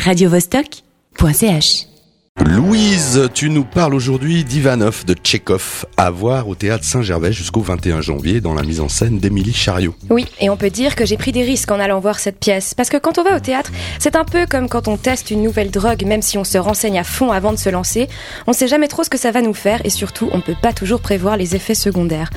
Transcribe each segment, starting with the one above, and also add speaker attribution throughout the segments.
Speaker 1: radiovostok.ch
Speaker 2: Louise, tu nous parles aujourd'hui d'Ivanov de Tchekhov, à voir au théâtre Saint-Gervais jusqu'au 21 janvier dans la mise en scène d'Émilie Chariot.
Speaker 3: Oui, et on peut dire que j'ai pris des risques en allant voir cette pièce. Parce que quand on va au théâtre, c'est un peu comme quand on teste une nouvelle drogue, même si on se renseigne à fond avant de se lancer. On sait jamais trop ce que ça va nous faire et surtout, on peut pas toujours prévoir les effets secondaires.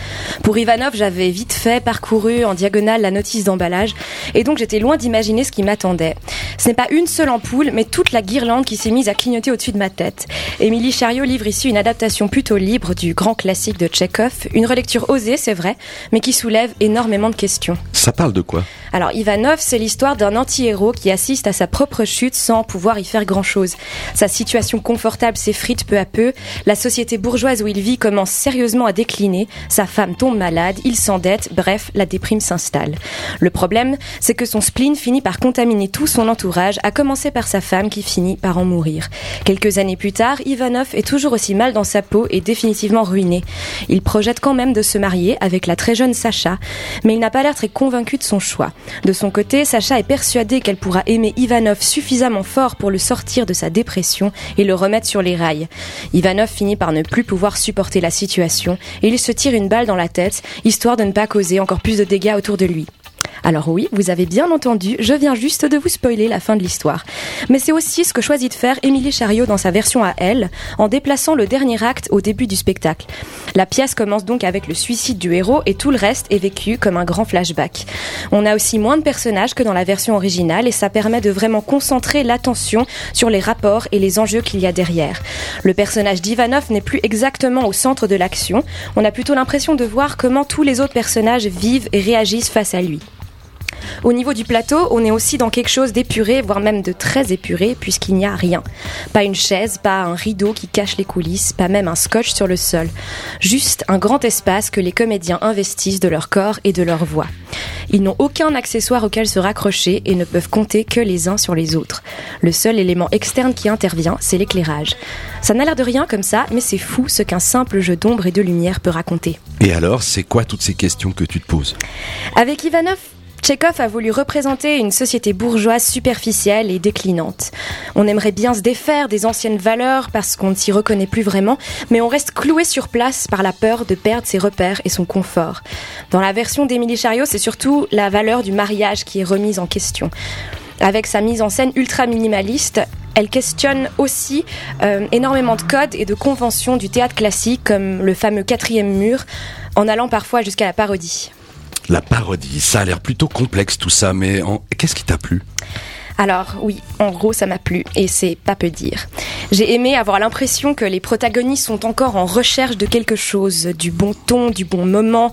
Speaker 3: Pour Ivanov, j'avais vite fait parcouru en diagonale la notice d'emballage et donc j'étais loin d'imaginer ce qui m'attendait. Ce n'est pas une seule ampoule, mais toute la guirlande qui s'est mise à clignoter au-dessus de ma tête. Émilie Chariot livre ici une adaptation plutôt libre du grand classique de Tchekhov, une relecture osée, c'est vrai, mais qui soulève énormément de questions.
Speaker 2: Ça parle de quoi?
Speaker 3: Alors Ivanov, c'est l'histoire d'un anti-héros qui assiste à sa propre chute sans pouvoir y faire grand-chose. Sa situation confortable s'effrite peu à peu, la société bourgeoise où il vit commence sérieusement à décliner, sa femme tombe malade, il s'endette, bref, la déprime s'installe. Le problème, c'est que son spleen finit par contaminer tout son entourage, à commencer par sa femme qui finit par en mourir. Quelques années plus tard, Ivanov est toujours aussi mal dans sa peau et définitivement ruiné. Il projette quand même de se marier avec la très jeune Sacha, mais il n'a pas l'air très convaincu de son choix. De son côté, Sacha est persuadée qu'elle pourra aimer Ivanov suffisamment fort pour le sortir de sa dépression et le remettre sur les rails. Ivanov finit par ne plus pouvoir supporter la situation et il se tire une balle dans la tête, histoire de ne pas causer encore plus de dégâts autour de lui. Alors oui, vous avez bien entendu, je viens juste de vous spoiler la fin de l'histoire. Mais c'est aussi ce que choisit de faire Émilie Chariot dans sa version à elle, en déplaçant le dernier acte au début du spectacle. La pièce commence donc avec le suicide du héros et tout le reste est vécu comme un grand flashback. On a aussi moins de personnages que dans la version originale et ça permet de vraiment concentrer l'attention sur les rapports et les enjeux qu'il y a derrière. Le personnage d'Ivanov n'est plus exactement au centre de l'action, on a plutôt l'impression de voir comment tous les autres personnages vivent et réagissent face à lui. Au niveau du plateau, on est aussi dans quelque chose d'épuré, voire même de très épuré, puisqu'il n'y a rien. Pas une chaise, pas un rideau qui cache les coulisses, pas même un scotch sur le sol. Juste un grand espace que les comédiens investissent de leur corps et de leur voix. Ils n'ont aucun accessoire auquel se raccrocher et ne peuvent compter que les uns sur les autres. Le seul élément externe qui intervient, c'est l'éclairage. Ça n'a l'air de rien comme ça, mais c'est fou ce qu'un simple jeu d'ombre et de lumière peut raconter.
Speaker 2: Et alors, c'est quoi toutes ces questions que tu te poses?
Speaker 3: Avec Ivanov, Tchekhov a voulu représenter une société bourgeoise superficielle et déclinante. On aimerait bien se défaire des anciennes valeurs parce qu'on ne s'y reconnaît plus vraiment, mais on reste cloué sur place par la peur de perdre ses repères et son confort. Dans la version d'Émilie Chariot, c'est surtout la valeur du mariage qui est remise en question. Avec sa mise en scène ultra minimaliste, elle questionne aussi euh, énormément de codes et de conventions du théâtre classique, comme le fameux quatrième mur, en allant parfois jusqu'à la parodie.
Speaker 2: La parodie, ça a l'air plutôt complexe tout ça, mais qu'est-ce qui t'a plu?
Speaker 3: Alors oui, en gros ça m'a plu et c'est pas peu dire. J'ai aimé avoir l'impression que les protagonistes sont encore en recherche de quelque chose, du bon ton, du bon moment,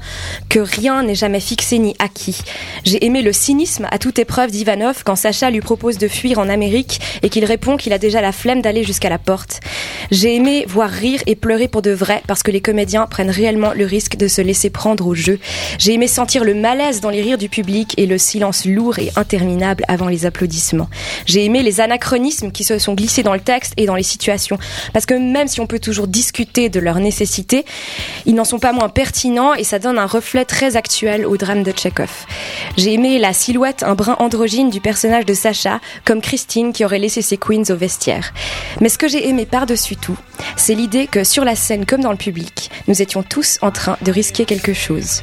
Speaker 3: que rien n'est jamais fixé ni acquis. J'ai aimé le cynisme à toute épreuve d'Ivanov quand Sacha lui propose de fuir en Amérique et qu'il répond qu'il a déjà la flemme d'aller jusqu'à la porte. J'ai aimé voir rire et pleurer pour de vrai parce que les comédiens prennent réellement le risque de se laisser prendre au jeu. J'ai aimé sentir le malaise dans les rires du public et le silence lourd et interminable avant les applaudissements. J'ai aimé les anachronismes qui se sont glissés dans le texte et dans les Parce que même si on peut toujours discuter de leur nécessité, ils n'en sont pas moins pertinents et ça donne un reflet très actuel au drame de Tchekhov. J'ai aimé la silhouette un brin androgyne du personnage de Sacha, comme Christine qui aurait laissé ses queens au vestiaire. Mais ce que j'ai aimé par-dessus tout, c'est l'idée que sur la scène comme dans le public, nous étions tous en train de risquer quelque chose.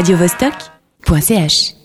Speaker 1: radiovostok.ch